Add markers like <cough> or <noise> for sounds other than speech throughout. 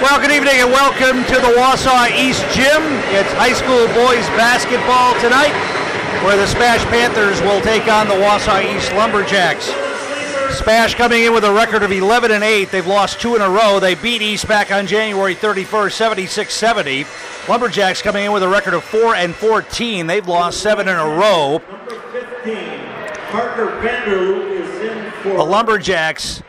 Well, good evening and welcome to the Wausau East Gym. It's high school boys basketball tonight, where the Spash Panthers will take on the Wausau East Lumberjacks. Spash coming in with a record of 11 and 8. They've lost two in a row. They beat East back on January 31st, 76 70. Lumberjacks coming in with a record of 4 and 14. They've lost seven in a row. Parker Vanderloop is in for The Lumberjacks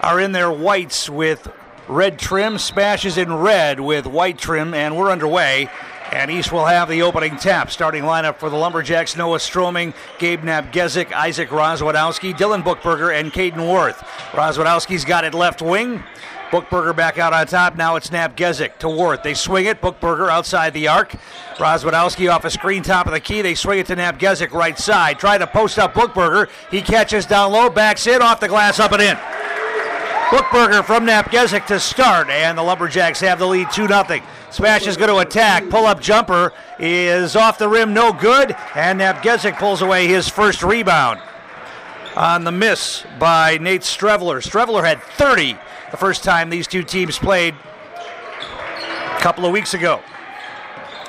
are in their whites with red trim. smashes in red with white trim, and we're underway. And East will have the opening tap. Starting lineup for the Lumberjacks Noah Stroming, Gabe Nabgezik, Isaac Rozwadowski, Dylan Bookberger, and Caden Worth. Rozwadowski's got it left wing. Bookberger back out on top. Now it's Nabgezik to Worth. They swing it. Bookberger outside the arc. Rozwadowski off a screen top of the key. They swing it to Nabgezik right side. Try to post up Bookberger. He catches down low, backs in, off the glass, up and in. Bookberger from Napgezik to start, and the Lumberjacks have the lead 2 0. Spash is going to attack. Pull up jumper is off the rim, no good, and Napgezik pulls away his first rebound. On the miss by Nate Strevler. Strevler had 30 the first time these two teams played a couple of weeks ago.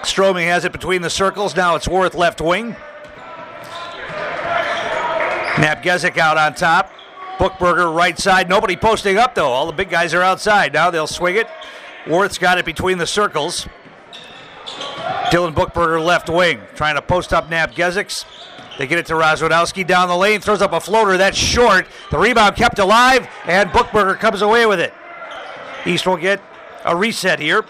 Stroming has it between the circles. Now it's Worth left wing. Napgezik out on top. Bookberger right side. Nobody posting up though. All the big guys are outside. Now they'll swing it. Worth's got it between the circles. Dylan Bookberger left wing. Trying to post up Napgezik's. They get it to Rozwadowski down the lane. Throws up a floater. That's short. The rebound kept alive. And Bookberger comes away with it. East will get a reset here.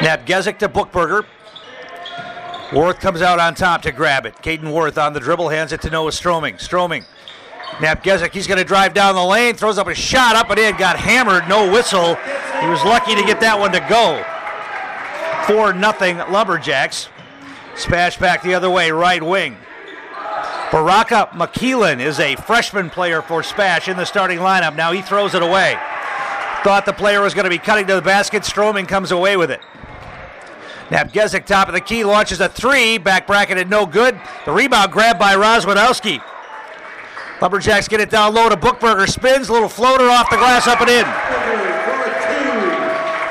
Napgezik to Bookberger. Worth comes out on top to grab it. Caden Worth on the dribble, hands it to Noah Stroming. Stroming. Napgezik, he's going to drive down the lane, throws up a shot up and in, got hammered, no whistle. He was lucky to get that one to go. 4 nothing Lumberjacks. Spash back the other way, right wing. Baraka McKeelan is a freshman player for Spash in the starting lineup. Now he throws it away. Thought the player was going to be cutting to the basket. Stroming comes away with it. Napgezik, top of the key, launches a three. Back bracketed, no good. The rebound grabbed by Rozwadowski. Lumberjacks get it down low to Bookberger. Spins, A little floater off the glass, up and in.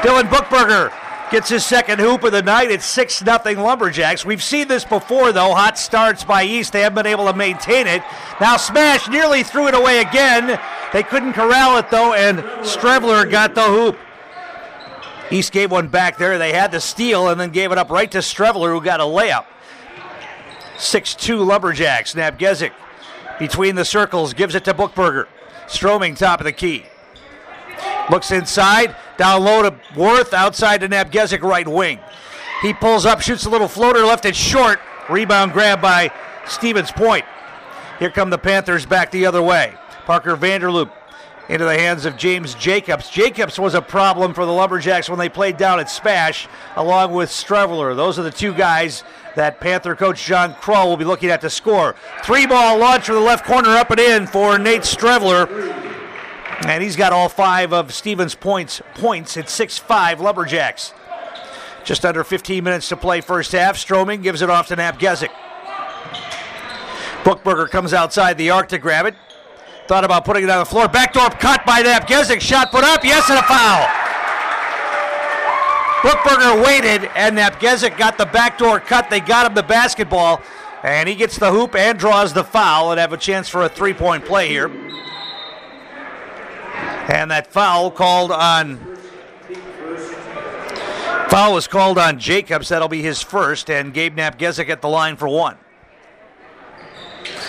Dylan Bookberger gets his second hoop of the night. It's 6 0 Lumberjacks. We've seen this before, though. Hot starts by East. They haven't been able to maintain it. Now, Spash nearly threw it away again. They couldn't corral it, though, and Strevler got the hoop. East gave one back there. They had the steal and then gave it up right to Streveler, who got a layup. 6 2 Lumberjacks. Nabgezik between the circles gives it to Bookberger. Stroming top of the key. Looks inside, down low to Worth, outside to Nabgezik, right wing. He pulls up, shoots a little floater, left it short. Rebound grab by Stevens Point. Here come the Panthers back the other way. Parker Vanderloop into the hands of James Jacobs. Jacobs was a problem for the Lumberjacks when they played down at Spash, along with Strevler. Those are the two guys that Panther coach John Kroll will be looking at to score. Three ball launch from the left corner, up and in for Nate Strevler. And he's got all five of Stevens' points. Points at 6 5 Lumberjacks. Just under 15 minutes to play first half. Stroming gives it off to Napgezik. Bookberger comes outside the arc to grab it. Thought about putting it on the floor. Backdoor cut by Napgezik. Shot put up. Yes, and a foul. Bookberger waited, and Napgezik got the backdoor cut. They got him the basketball, and he gets the hoop and draws the foul and have a chance for a three point play here. And that foul called on. Foul was called on Jacobs. That'll be his first, and Gabe Napgezik at the line for one.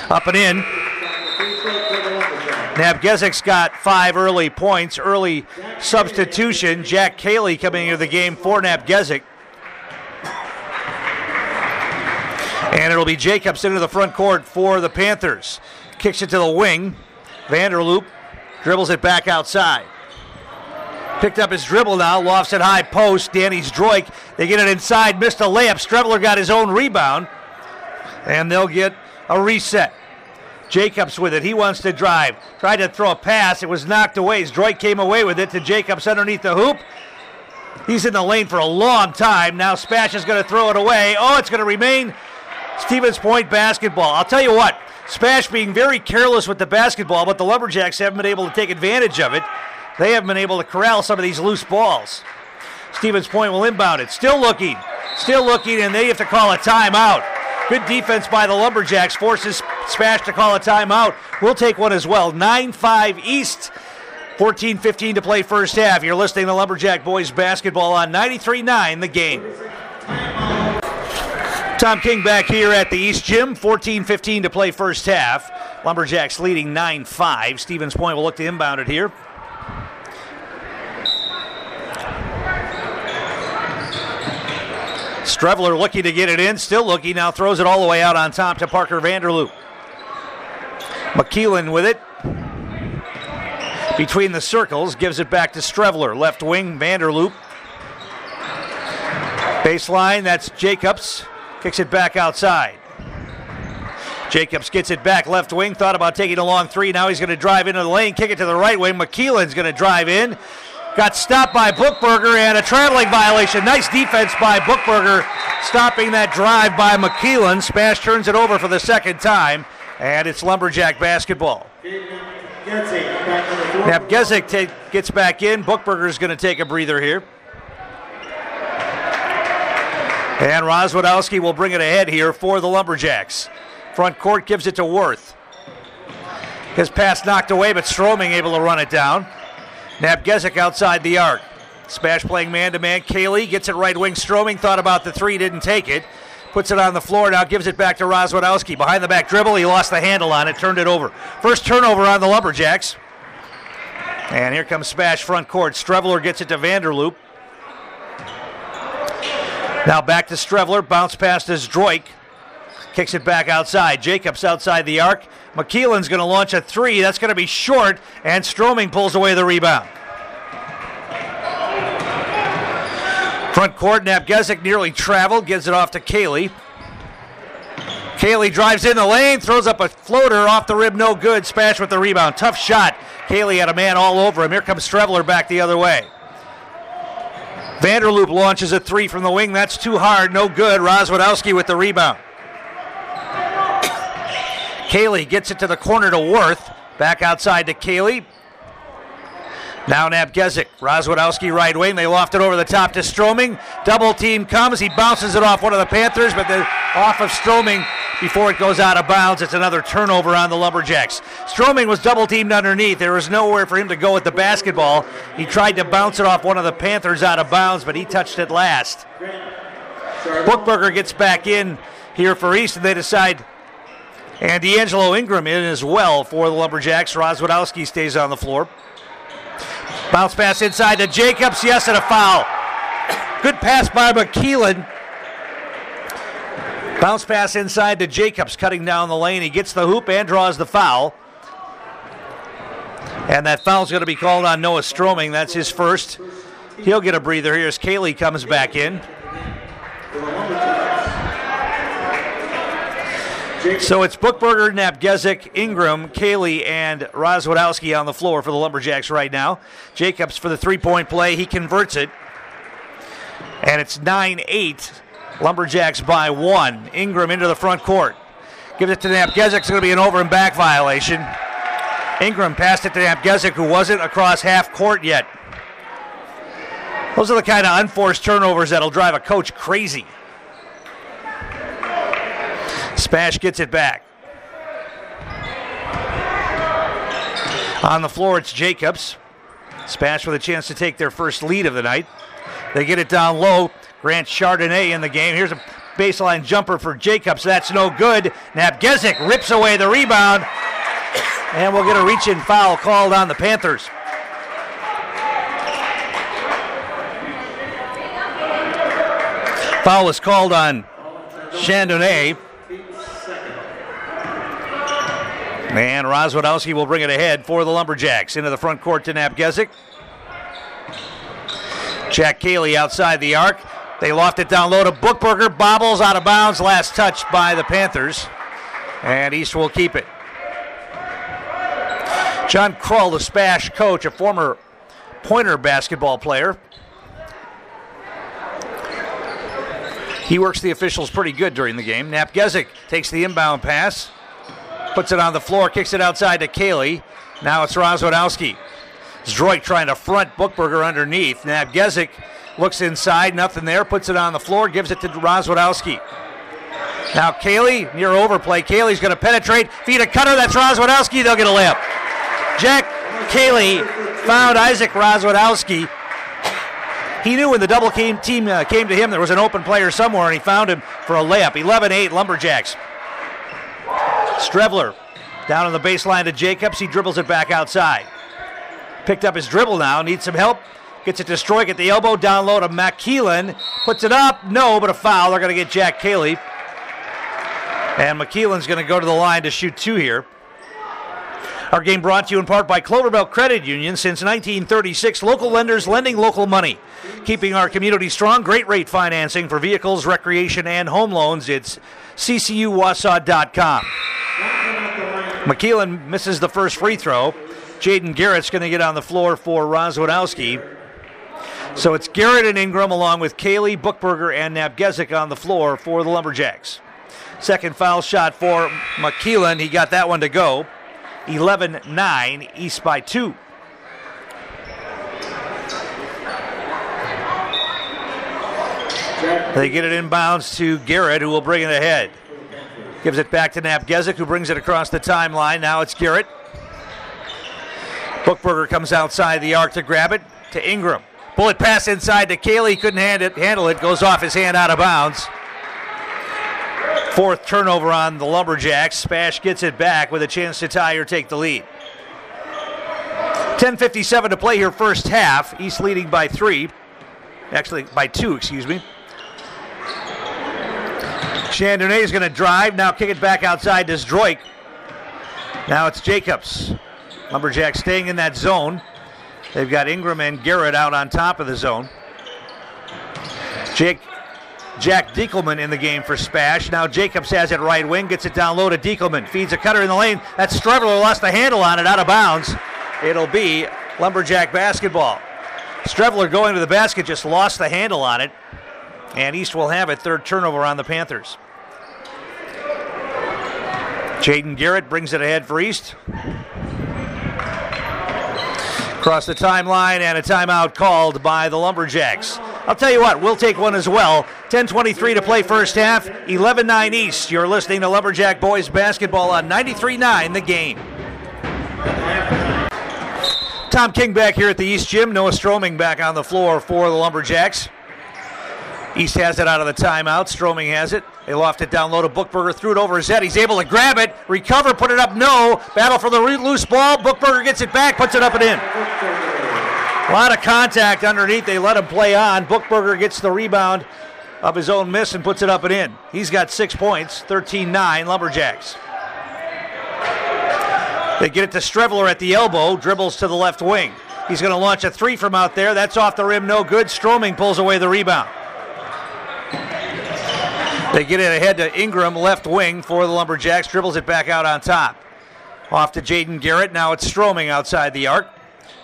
Up and in. Nabgezik's got five early points, early substitution. Jack Cayley coming into the game for Nabgezik. And it'll be Jacobs into the front court for the Panthers. Kicks it to the wing. Vanderloop dribbles it back outside. Picked up his dribble now, lofts it high post. Danny Zdroik. They get it inside, missed a layup. Strevler got his own rebound. And they'll get a reset. Jacobs with it. He wants to drive. Tried to throw a pass. It was knocked away. Zdroik came away with it to Jacobs underneath the hoop. He's in the lane for a long time. Now Spash is going to throw it away. Oh, it's going to remain Stevens Point basketball. I'll tell you what, Spash being very careless with the basketball, but the Lumberjacks haven't been able to take advantage of it. they haven't been able to corral some of these loose balls. Stevens Point will inbound it. Still looking. Still looking, and they have to call a timeout. Good defense by the Lumberjacks forces Spash to call a timeout. We'll take one as well. 9 5 East. 14 15 to play first half. You're listening to Lumberjack Boys basketball on 93 9, the game. Tom King back here at the East Gym. 14 15 to play first half. Lumberjacks leading 9 5. Stevens Point will look to inbound it here. Strevler looking to get it in, still looking, now throws it all the way out on top to Parker Vanderloop. McKeelan with it. Between the circles, gives it back to Strevler. Left wing, Vanderloop. Baseline, that's Jacobs. Kicks it back outside. Jacobs gets it back left wing. Thought about taking a long three. Now he's going to drive into the lane, kick it to the right wing. McKeelan's going to drive in. Got stopped by Bookberger and a traveling violation. Nice defense by Bookberger, stopping that drive by McKeelan. Spash turns it over for the second time, and it's Lumberjack basketball. Napgezik t- gets back in. Bookberger's going to take a breather here. And Rozwadowski will bring it ahead here for the Lumberjacks. Front court gives it to Worth. His pass knocked away, but Stroming able to run it down. Napgezik outside the arc. Spash playing man to man. Kaylee gets it right wing. Stroming thought about the three, didn't take it. Puts it on the floor now, gives it back to Rozwadowski. Behind the back dribble, he lost the handle on it, turned it over. First turnover on the Lumberjacks. And here comes Spash front court. Strevler gets it to Vanderloop. Now back to Strevler, bounce past his Zdroik. Kicks it back outside. Jacobs outside the arc. McKeelan's going to launch a three. That's going to be short, and Stroming pulls away the rebound. Front court, Napgezik nearly traveled, gives it off to Kaylee. Kaylee drives in the lane, throws up a floater off the rib, no good. Spash with the rebound. Tough shot. Kaylee had a man all over him. Here comes Strevler back the other way. Vanderloop launches a three from the wing. That's too hard, no good. Rozwadowski with the rebound. Kaylee gets it to the corner to Worth. Back outside to Kaylee. Now Napgezik. Rozwadowski right wing. They loft it over the top to Stroming. Double team comes. He bounces it off one of the Panthers, but the off of Stroming before it goes out of bounds. It's another turnover on the Lumberjacks. Stroming was double teamed underneath. There was nowhere for him to go with the basketball. He tried to bounce it off one of the Panthers out of bounds, but he touched it last. Bookberger gets back in here for East, and they decide and D'Angelo Ingram in as well for the Lumberjacks. Rozwadowski stays on the floor. Bounce pass inside to Jacobs. Yes, and a foul. Good pass by McKeelan. Bounce pass inside to Jacobs, cutting down the lane. He gets the hoop and draws the foul. And that foul's going to be called on Noah Stroming. That's his first. He'll get a breather here as Kaylee comes back in. So it's Bookberger, Napgezik, Ingram, Kaylee, and Rozwadowski on the floor for the Lumberjacks right now. Jacobs for the three point play. He converts it. And it's 9 8. Lumberjacks by one. Ingram into the front court. Gives it to Napgezik. It's going to be an over and back violation. Ingram passed it to Napgezik, who wasn't across half court yet. Those are the kind of unforced turnovers that'll drive a coach crazy. Spash gets it back. On the floor, it's Jacobs. Spash with a chance to take their first lead of the night. They get it down low. Grant Chandonnet in the game. Here's a baseline jumper for Jacobs. That's no good. Napgezik rips away the rebound. And we'll get a reach in foul called on the Panthers. Foul is called on Chandonnet. And Rozwadowski will bring it ahead for the Lumberjacks. Into the front court to Napgezik. Jack Kaylee outside the arc. They loft it down low to Bookberger. Bobbles out of bounds. Last touch by the Panthers. And East will keep it. John Krull, the Spash coach, a former Pointer basketball player. He works the officials pretty good during the game. Napgezik takes the inbound pass, puts it on the floor, kicks it outside to Kaylee. Now it's Rozwadowski. Zdroik trying to front Bookberger underneath. Nabgezik looks inside, nothing there, puts it on the floor, gives it to Rozwadowski. Now Kaylee near overplay. Kaylee's going to penetrate, feed a cutter. That's Rozwadowski. They'll get a layup. Jack Kaylee found Isaac Rozwadowski. He knew when the double team uh, came to him there was an open player somewhere, and he found him for a layup. 11-8 Lumberjacks. Strevler down on the baseline to Jacobs. He dribbles it back outside. Picked up his dribble now. Needs some help. Gets it to Zdroik at the elbow. Down low to McKeelan. Puts it up. No, but a foul. They're going to get Jack Kaylee. And McKeelan's going to go to the line to shoot two here. Our game brought to you in part by Cloverbelt Credit Union. Since 1936, local lenders lending local money. Keeping our community strong, great rate financing for vehicles, recreation, and home loans. It's ccuwausau.com. McKeelan misses the first free throw. Jaden Garrett's going to get on the floor for Rozwadowski. So it's Garrett and Ingram along with Kaylee, Bookberger, and Nabgezik on the floor for the Lumberjacks. Second foul shot for McKeelan. He got that one to go. 11 9, East by two. They get it inbounds to Garrett, who will bring it ahead. Gives it back to Nabgezik, who brings it across the timeline. Now it's Garrett. Bookberger comes outside the arc to grab it to Ingram. Bullet pass inside to Kaylee. Couldn't hand it, handle it. Goes off his hand out of bounds. Fourth turnover on the Lumberjacks. Spash gets it back with a chance to tie or take the lead. 10.57 to play here, first half. East leading by three. Actually, by two, excuse me. Chandonnet is going to drive. Now kick it back outside to Zdroik. Now it's Jacobs. Lumberjacks staying in that zone. They've got Ingram and Garrett out on top of the zone. Jake Jack Diekelman in the game for Spash. Now Jacobs has it right wing, gets it down low to Diekelman. Feeds a cutter in the lane. That's Strevler lost the handle on it out of bounds. It'll be Lumberjack basketball. Strevler going to the basket just lost the handle on it. And East will have it. Third turnover on the Panthers. Jaden Garrett brings it ahead for East. Across the timeline and a timeout called by the Lumberjacks. I'll tell you what, we'll take one as well. 10:23 to play first half. 11-9 East. You're listening to Lumberjack boys basketball on 93.9 The Game. Tom King back here at the East Gym. Noah Stroming back on the floor for the Lumberjacks. East has it out of the timeout. Stroming has it. They loft it down low to Bookberger. Threw it over his head. He's able to grab it, recover, put it up. No. Battle for the loose ball. Bookberger gets it back, puts it up and in. A lot of contact underneath. They let him play on. Bookberger gets the rebound of his own miss and puts it up and in. He's got six points, 13 9 Lumberjacks. They get it to Strevler at the elbow, dribbles to the left wing. He's going to launch a three from out there. That's off the rim, no good. Stroming pulls away the rebound. They get it ahead to Ingram, left wing for the Lumberjacks, dribbles it back out on top. Off to Jaden Garrett. Now it's Stroming outside the arc.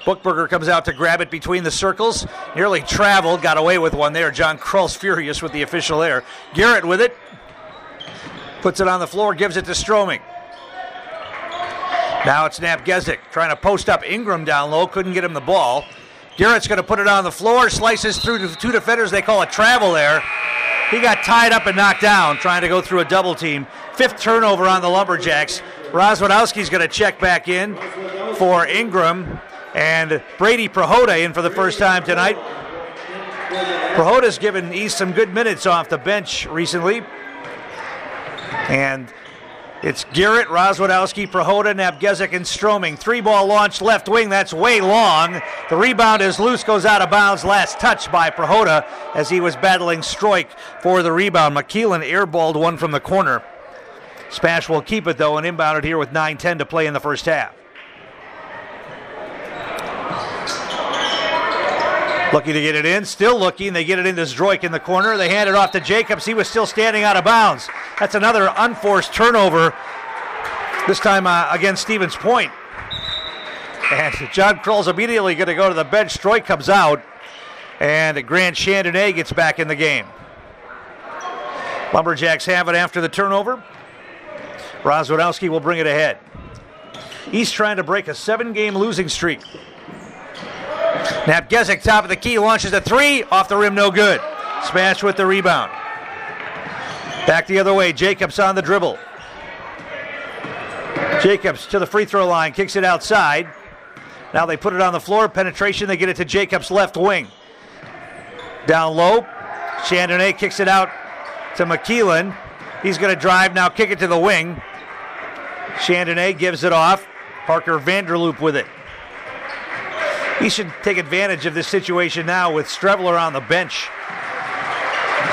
Bookberger comes out to grab it between the circles. Nearly traveled, got away with one there. John Krull's furious with the official there. Garrett with it. Puts it on the floor, gives it to Stroming. Now it's Nap Nabgezik trying to post up Ingram down low, couldn't get him the ball. Garrett's going to put it on the floor, slices through two defenders. They call a travel there. He got tied up and knocked down trying to go through a double team. Fifth turnover on the Lumberjacks. Rozwadowski's going to check back in for Ingram and Brady Prohoda in for the first time tonight. Prohoda's given East some good minutes off the bench recently. And it's Garrett, Rozwadowski, Prohoda, Nabgezik, and Stroming. Three ball launch left wing. That's way long. The rebound is loose, goes out of bounds. Last touch by Prohoda as he was battling Zdroik for the rebound. McKeelan airballed one from the corner. Spash will keep it though and inbound it here with 9 10 to play in the first half. Looking to get it in, still looking. They get it into Zdroik in the corner. They hand it off to Jacobs. He was still standing out of bounds. That's another unforced turnover, this time uh, against Stevens Point. And <laughs> John Krull's immediately going to go to the bench. Zdroik comes out, and Grant Chandonnet gets back in the game. Lumberjacks have it after the turnover. Rozwadowski will bring it ahead. He's trying to break a seven game losing streak. Napgezik, top of the key, launches a three, off the rim, no good. Spash with the rebound. Back the other way, Jacobs on the dribble. Jacobs to the free throw line, kicks it outside. Now they put it on the floor, penetration, they get it to Jacobs' left wing. Down low, Chandonnet kicks it out to McKeelan. He's going to drive, now kick it to the wing. Chandonnet gives it off. Parker Vanderloop with it. He should take advantage of this situation now with Streveler on the bench.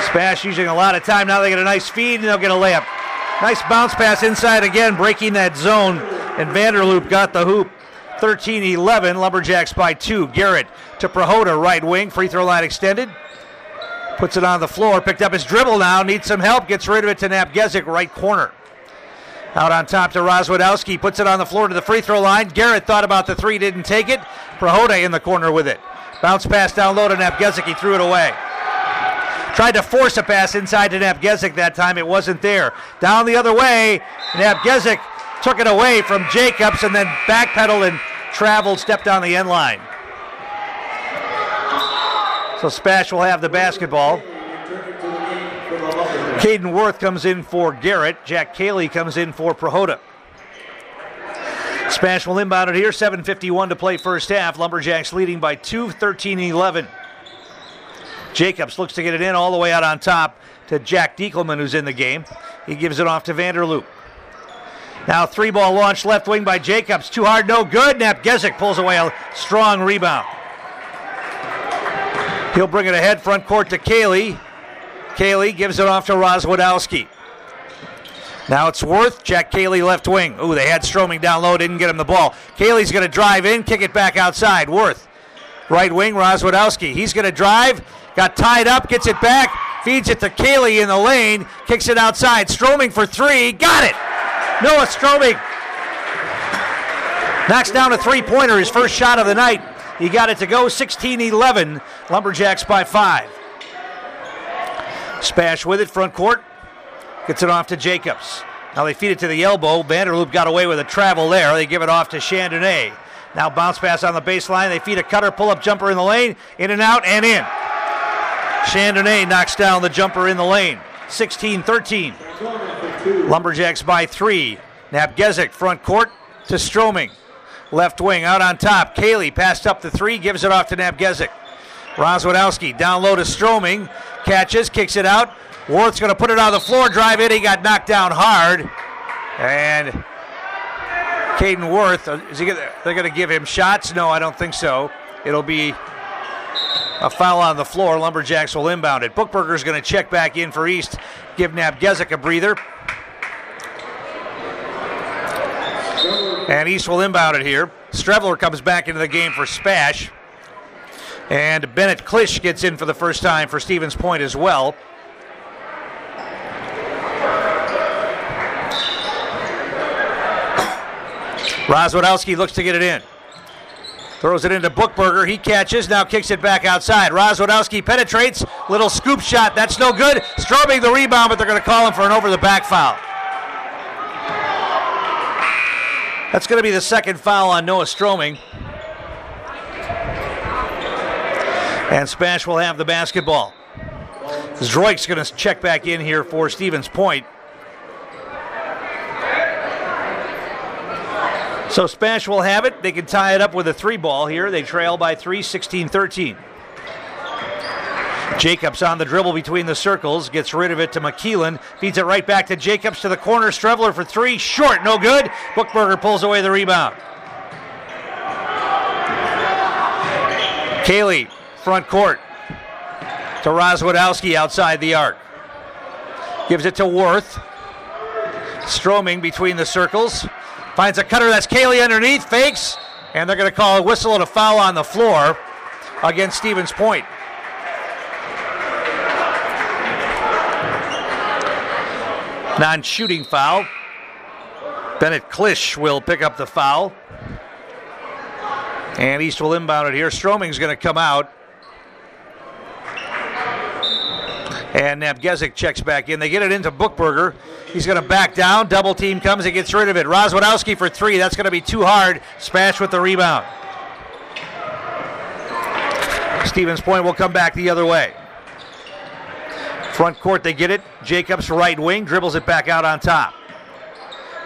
Spash using a lot of time. Now they get a nice feed and they'll get a layup. Nice bounce pass inside again, breaking that zone. And Vanderloop got the hoop. 13 11. Lumberjacks by two. Garrett to Prohoda, right wing. Free throw line extended. Puts it on the floor. Picked up his dribble now. Needs some help. Gets rid of it to Napgezik, right corner. Out on top to Rozwadowski. Puts it on the floor to the free throw line. Garrett thought about the three, didn't take it. Prohoda in the corner with it. Bounce pass down low to Napgezik. He threw it away. Tried to force a pass inside to Napgezik that time. It wasn't there. Down the other way, Napgezik took it away from Jacobs and then backpedaled and traveled, stepped on the end line. So Spash will have the basketball. Caden Worth comes in for Garrett. Jack Cayley comes in for Prohoda. Spash will inbound it here. 7.51 to play first half. Lumberjacks leading by 2, 13 11. Jacobs looks to get it in all the way out on top to Jack Diekelman, who's in the game. He gives it off to Vanderloop. Now three ball launch left wing by Jacobs. Too hard, no good. Napgezik pulls away a strong rebound. He'll bring it ahead front court to Cayley. Cayley gives it off to Rozwadowski. Now it's Worth. Jack Cayley left wing. Ooh, they had Stroming down low, didn't get him the ball. Cayley's going to drive in, kick it back outside. Worth. Right wing, Rozwadowski. He's going to drive, got tied up, gets it back, feeds it to Cayley in the lane, kicks it outside. Stroming for three, got it. Noah Stroming knocks down a three pointer, his first shot of the night. He got it to go 16 11. Lumberjacks by five. Spash with it, front court. Gets it off to Jacobs. Now they feed it to the elbow. Vanderloop got away with a travel there. They give it off to Chandonnet. Now bounce pass on the baseline. They feed a cutter, pull up jumper in the lane. In and out and in. Chandonnet knocks down the jumper in the lane. 16 13. Lumberjacks by three. Napgezik front court to Stroming. Left wing out on top. Cayley passed up the three, gives it off to Napgezik. Rozwadowski down low to Stroming. Catches, kicks it out. Worth's going to put it on the floor, drive in. He got knocked down hard. And Caden Worth, uh, is he gonna, they're going to give him shots? No, I don't think so. It'll be a foul on the floor. Lumberjacks will inbound it. Bookberger's going to check back in for East, give Napgezik a breather. And East will inbound it here. Streveler comes back into the game for Spash. And Bennett Klisch gets in for the first time for Stevens Point as well. Rozwadowski looks to get it in. Throws it into Bookberger. He catches, now kicks it back outside. Rozwadowski penetrates. Little scoop shot. That's no good. Stroming the rebound, but they're going to call him for an over the back foul. That's going to be the second foul on Noah Stroming. And Spash will have the basketball. Zdroik's going to check back in here for Stevens Point. So Spash will have it. They can tie it up with a three ball here. They trail by three, 16 13. Jacobs on the dribble between the circles, gets rid of it to McKeelan, feeds it right back to Jacobs to the corner. Streveler for three, short, no good. Bookberger pulls away the rebound. Cayley, front court to Rozwadowski outside the arc. Gives it to Worth. Stroming between the circles. Finds a cutter. That's Kaylee underneath. Fakes. And they're going to call a whistle and a foul on the floor against Stevens Point. Non shooting foul. Bennett Klisch will pick up the foul. And East will inbound it here. Stroming's going to come out. And Napgezik checks back in. They get it into Bookberger. He's going to back down. Double team comes. He gets rid of it. Rozwadowski for three. That's going to be too hard. Spash with the rebound. Stevens Point will come back the other way. Front court, they get it. Jacobs right wing, dribbles it back out on top.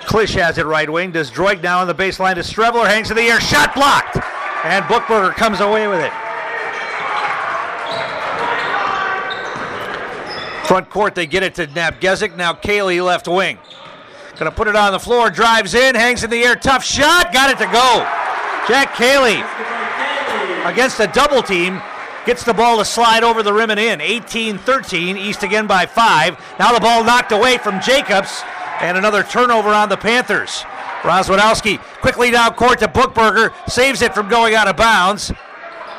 Klisch has it right wing. Does Zdroik now on the baseline to Streveler, hangs in the air, shot blocked. And Bookberger comes away with it. Front court, they get it to Napgezik. Now Kaylee left wing. Gonna put it on the floor, drives in, hangs in the air, tough shot, got it to go. Jack Kaylee against a double team gets the ball to slide over the rim and in. 18 13, East again by five. Now the ball knocked away from Jacobs, and another turnover on the Panthers. Rozwadowski quickly down court to Bookberger, saves it from going out of bounds.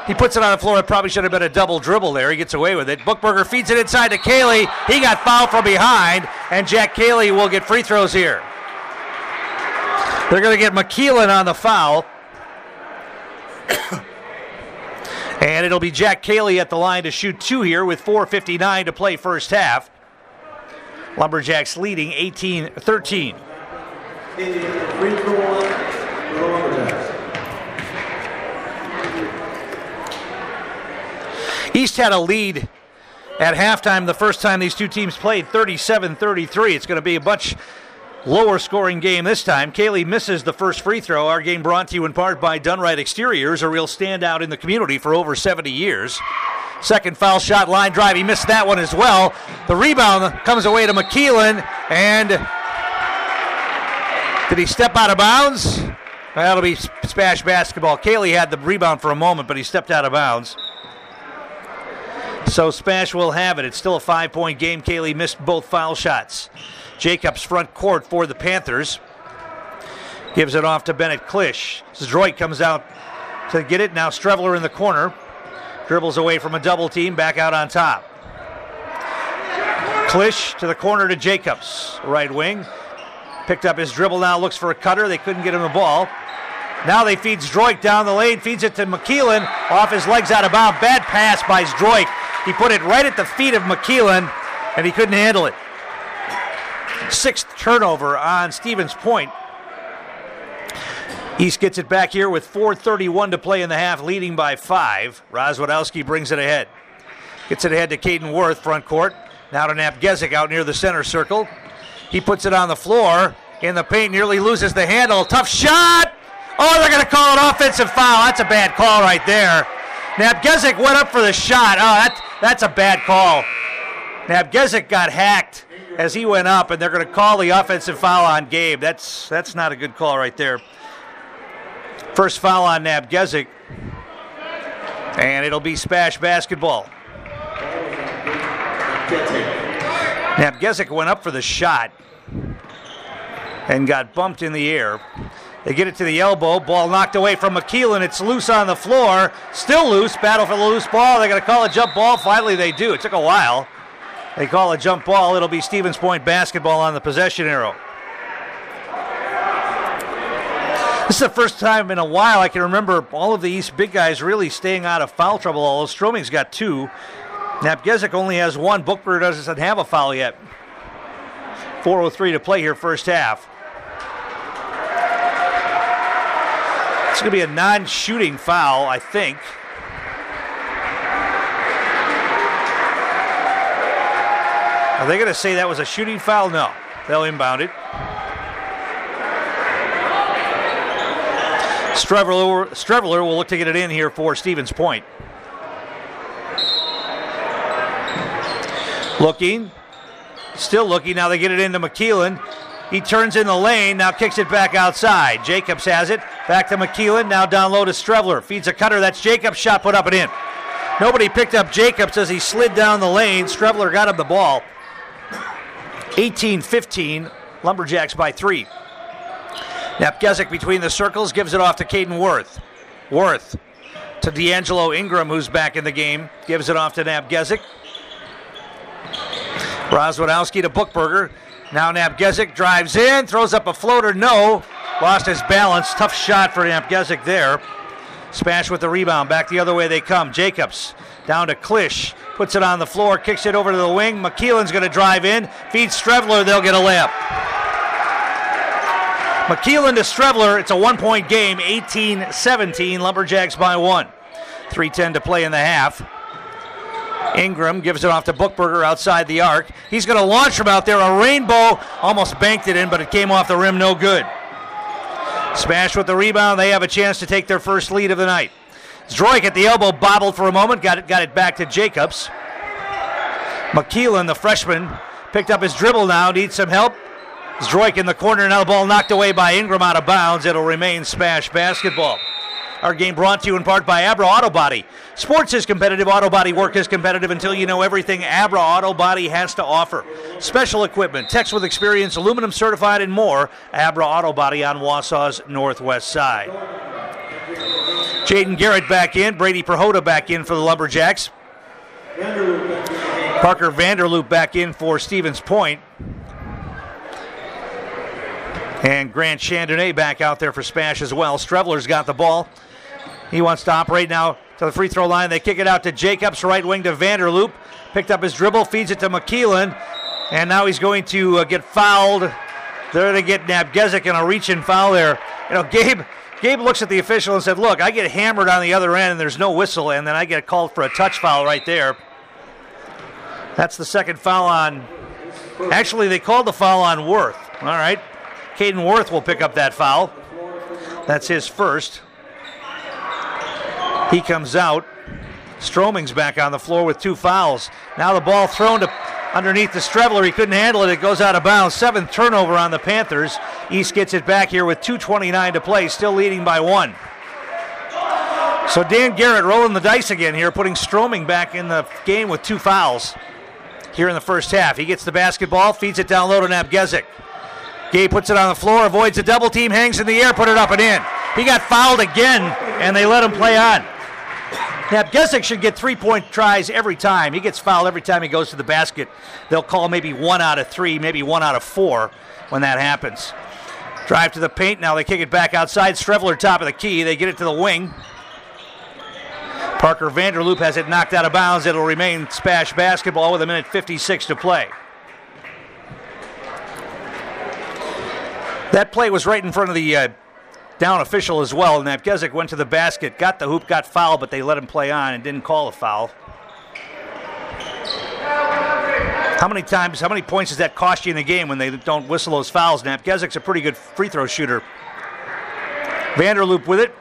He puts it on the floor. It probably should have been a double dribble there. He gets away with it. Bookberger feeds it inside to Cayley. He got fouled from behind, and Jack Cayley will get free throws here. They're going to get McKeelan on the foul. <coughs> and it'll be Jack Cayley at the line to shoot two here with 4.59 to play first half. Lumberjacks leading 18 13. Free throw line for the Lumberjacks. East had a lead at halftime the first time these two teams played 37 33. It's going to be a much lower scoring game this time. Kaylee misses the first free throw. Our game brought to you in part by Dunright Exteriors, a real standout in the community for over 70 years. Second foul shot, line drive. He missed that one as well. The rebound comes away to McKeelan, and did he step out of bounds? That'll be Spash basketball. Kaylee had the rebound for a moment, but he stepped out of bounds. So Spash will have it. It's still a five point game. Cayley missed both foul shots. Jacobs front court for the Panthers. Gives it off to Bennett Klisch. Zdroik comes out to get it. Now Streveler in the corner. Dribbles away from a double team. Back out on top. Klisch to the corner to Jacobs. Right wing. Picked up his dribble now. Looks for a cutter. They couldn't get him the ball. Now they feed Zdroik down the lane. Feeds it to McKeelan. Off his legs out of bounds. Bad pass by Zdroik. He put it right at the feet of McKeelan, and he couldn't handle it. Sixth turnover on Stevens Point. East gets it back here with 4.31 to play in the half, leading by five. Rozwadowski brings it ahead. Gets it ahead to Caden Worth, front court. Now to Napgezik out near the center circle. He puts it on the floor in the paint, nearly loses the handle. Tough shot! Oh, they're going to call an offensive foul. That's a bad call right there. Napgezik went up for the shot. Oh, that, that's a bad call. Napgezik got hacked as he went up, and they're going to call the offensive foul on Gabe. That's that's not a good call right there. First foul on Nabgezik, and it'll be Spash basketball. Nabgezik went up for the shot and got bumped in the air. They get it to the elbow. Ball knocked away from McKeelan. It's loose on the floor. Still loose. Battle for the loose ball. They're going to call a jump ball. Finally, they do. It took a while. They call a jump ball. It'll be Stevens Point basketball on the possession arrow. This is the first time in a while I can remember all of the East big guys really staying out of foul trouble. Although Stroming's got two. Napgezik only has one. Bookberg doesn't have a foul yet. 4.03 to play here, first half. It's going to be a non shooting foul, I think. Are they going to say that was a shooting foul? No. They'll inbound it. Streveler, Streveler will look to get it in here for Stevens Point. Looking. Still looking. Now they get it into McKeelan. He turns in the lane, now kicks it back outside. Jacobs has it. Back to McKeelan, now down low to Streveler. Feeds a cutter. That's Jacobs' shot put up and in. Nobody picked up Jacobs as he slid down the lane. Streveler got him the ball. 18 15, Lumberjacks by three. Napgezik between the circles gives it off to Caden Worth. Worth to D'Angelo Ingram, who's back in the game, gives it off to Napgezik. Rozwadowski to Bookberger. Now Napgezik drives in, throws up a floater, no. Lost his balance. Tough shot for Napgezik there. Spash with the rebound. Back the other way they come. Jacobs down to Klisch. Puts it on the floor, kicks it over to the wing. McKeelan's going to drive in. Feeds Streveler. They'll get a layup. McKeelan to Streveler. It's a one point game, 18 17. Lumberjacks by one. 3.10 to play in the half. Ingram gives it off to Bookberger outside the arc. He's going to launch from out there. A rainbow almost banked it in, but it came off the rim, no good. Spash with the rebound. They have a chance to take their first lead of the night. Zdroik at the elbow bobbled for a moment, got it, got it back to Jacobs. McKeelan, the freshman, picked up his dribble now, needs some help. Zdroik in the corner, now the ball knocked away by Ingram out of bounds. It'll remain Spash basketball. Our game brought to you in part by Abra Auto Body. Sports is competitive, auto body work is competitive until you know everything Abra Auto Body has to offer. Special equipment, techs with experience, aluminum certified, and more. Abra Auto Body on Wausau's northwest side. Jaden Garrett back in, Brady Prohoda back in for the Lumberjacks. Parker Vanderloop back in for Stevens Point. And Grant Chandonnet back out there for Spash as well. Strevler's got the ball. He wants to operate now to the free throw line. They kick it out to Jacobs, right wing to Vanderloop. Picked up his dribble, feeds it to McKeelan. And now he's going to uh, get fouled. They're going to get Nabgezik in a reaching foul there. You know, Gabe Gabe looks at the official and said, Look, I get hammered on the other end and there's no whistle, and then I get called for a touch foul right there. That's the second foul on. Actually, they called the foul on Worth. All right. Caden Worth will pick up that foul. That's his first. He comes out. Stroming's back on the floor with two fouls. Now the ball thrown to underneath the Streveler. He couldn't handle it. It goes out of bounds. Seventh turnover on the Panthers. East gets it back here with 2.29 to play, still leading by one. So Dan Garrett rolling the dice again here, putting Stroming back in the game with two fouls here in the first half. He gets the basketball, feeds it down low to Nabgezik. Gay puts it on the floor, avoids a double team, hangs in the air, put it up and in. He got fouled again, and they let him play on. Nabgezik should get three point tries every time. He gets fouled every time he goes to the basket. They'll call maybe one out of three, maybe one out of four when that happens. Drive to the paint. Now they kick it back outside. Streveler top of the key. They get it to the wing. Parker Vanderloop has it knocked out of bounds. It'll remain Spash basketball with a minute 56 to play. That play was right in front of the uh, down official as well. And Nabgezik went to the basket, got the hoop, got fouled, but they let him play on and didn't call a foul. How many times, how many points does that cost you in the game when they don't whistle those fouls? Nabgezik's a pretty good free throw shooter. Vanderloop with it.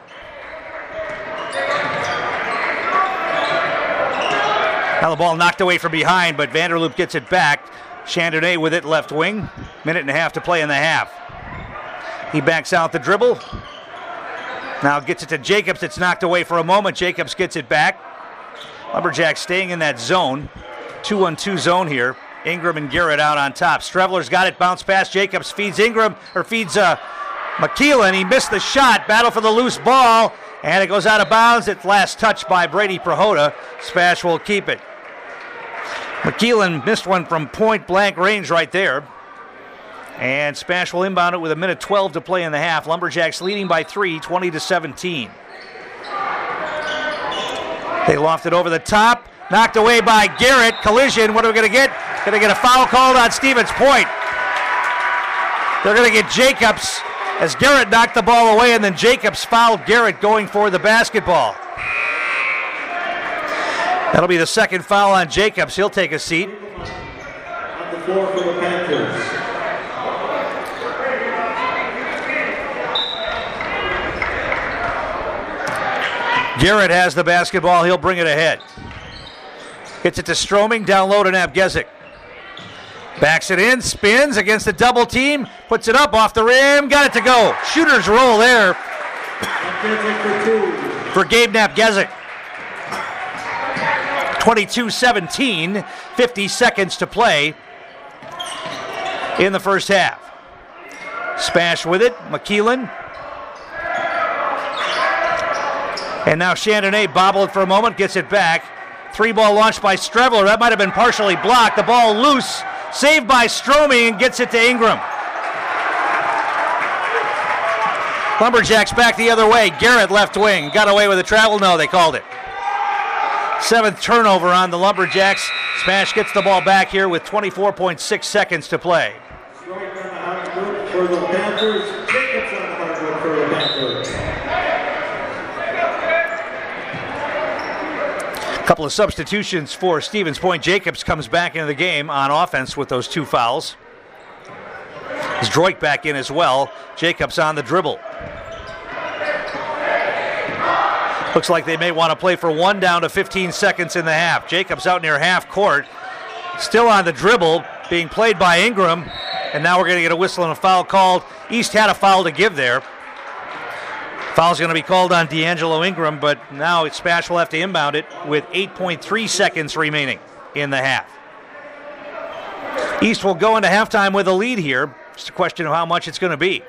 Now the ball knocked away from behind, but Vanderloop gets it back. Chandonnet with it left wing. Minute and a half to play in the half. He backs out the dribble. Now gets it to Jacobs. It's knocked away for a moment. Jacobs gets it back. Lumberjack staying in that zone. 2 1 2 zone here. Ingram and Garrett out on top. Streveler's got it. Bounce pass. Jacobs feeds Ingram, or feeds uh, McKeelan. He missed the shot. Battle for the loose ball. And it goes out of bounds. It's last touched by Brady Prohoda. Spash will keep it. McKeelan missed one from point blank range right there. And Spash will inbound it with a minute 12 to play in the half. Lumberjacks leading by three, 20 to 17. They loft it over the top. Knocked away by Garrett. Collision. What are we going to get? Going to get a foul called on Stevens Point. They're going to get Jacobs as Garrett knocked the ball away, and then Jacobs fouled Garrett going for the basketball. That'll be the second foul on Jacobs. He'll take a seat. On the floor for the Panthers. Garrett has the basketball. He'll bring it ahead. Gets it to Stroming, down low to Nabgezik. Backs it in, spins against the double team, puts it up off the rim, got it to go. Shooter's roll there for Gabe Nabgezik. 22 17, 50 seconds to play in the first half. Spash with it, McKeelan. And now Chandonnet bobbled for a moment, gets it back. Three ball launched by Streveler. That might have been partially blocked. The ball loose, saved by Stroming, and gets it to Ingram. Lumberjacks back the other way. Garrett left wing. Got away with a travel. No, they called it. Seventh turnover on the Lumberjacks. Spash gets the ball back here with 24.6 seconds to play. Strike on the hardwood for the Panthers. Jacobs on the hardwood for the Panthers. Couple of substitutions for Stevens Point. Jacobs comes back into the game on offense with those two fouls. Zdroik back in as well. Jacobs on the dribble. Looks like they may want to play for one down to 15 seconds in the half. Jacobs out near half court. Still on the dribble, being played by Ingram. And now we're going to get a whistle and a foul called. East had a foul to give there. Foul's going to be called on D'Angelo Ingram, but now Spash will have to inbound it with 8.3 seconds remaining in the half. East will go into halftime with a lead here. Just a question of how much it's going to be.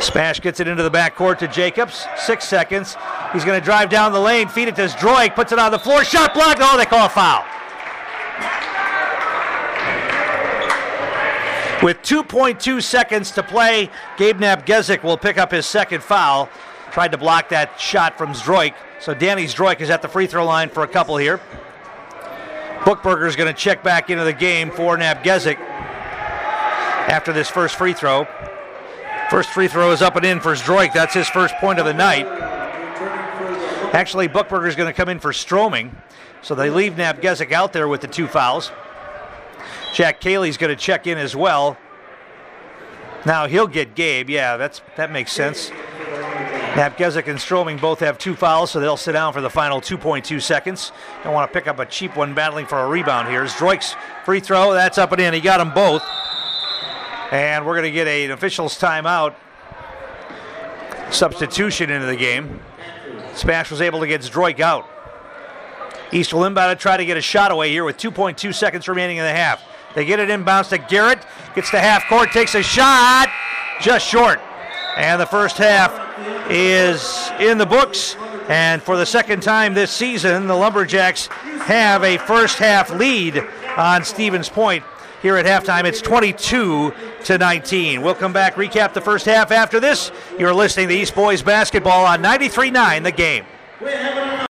Spash gets it into the backcourt to Jacobs. Six seconds. He's going to drive down the lane, feed it to Zdroik, puts it on the floor. Shot blocked. Oh, they call a foul. With 2.2 seconds to play, Gabe Nabgezik will pick up his second foul. Tried to block that shot from Zdroik. So Danny Zdroik is at the free throw line for a couple here. Bookberger is going to check back into the game for Nabgezik after this first free throw. First free throw is up and in for Zdroik. That's his first point of the night. Actually, Bookberger is going to come in for Stroming. So they leave Nabgezik out there with the two fouls. Jack Cayley's going to check in as well. Now he'll get Gabe. Yeah, that's that makes sense. Nabgezik and Stroming both have two fouls, so they'll sit down for the final 2.2 seconds. Don't want to pick up a cheap one battling for a rebound here. Zdroik's free throw, that's up and in. He got them both. And we're going to get an official's timeout substitution into the game. Spash was able to get Zdroik out. East will inbound to try to get a shot away here with 2.2 seconds remaining in the half. They get it inbounds to Garrett, gets to half court, takes a shot, just short. And the first half is in the books. And for the second time this season, the Lumberjacks have a first half lead on Stevens Point here at halftime. It's 22 to 19. We'll come back, recap the first half after this. You're listening to East Boys basketball on 93.9 The Game.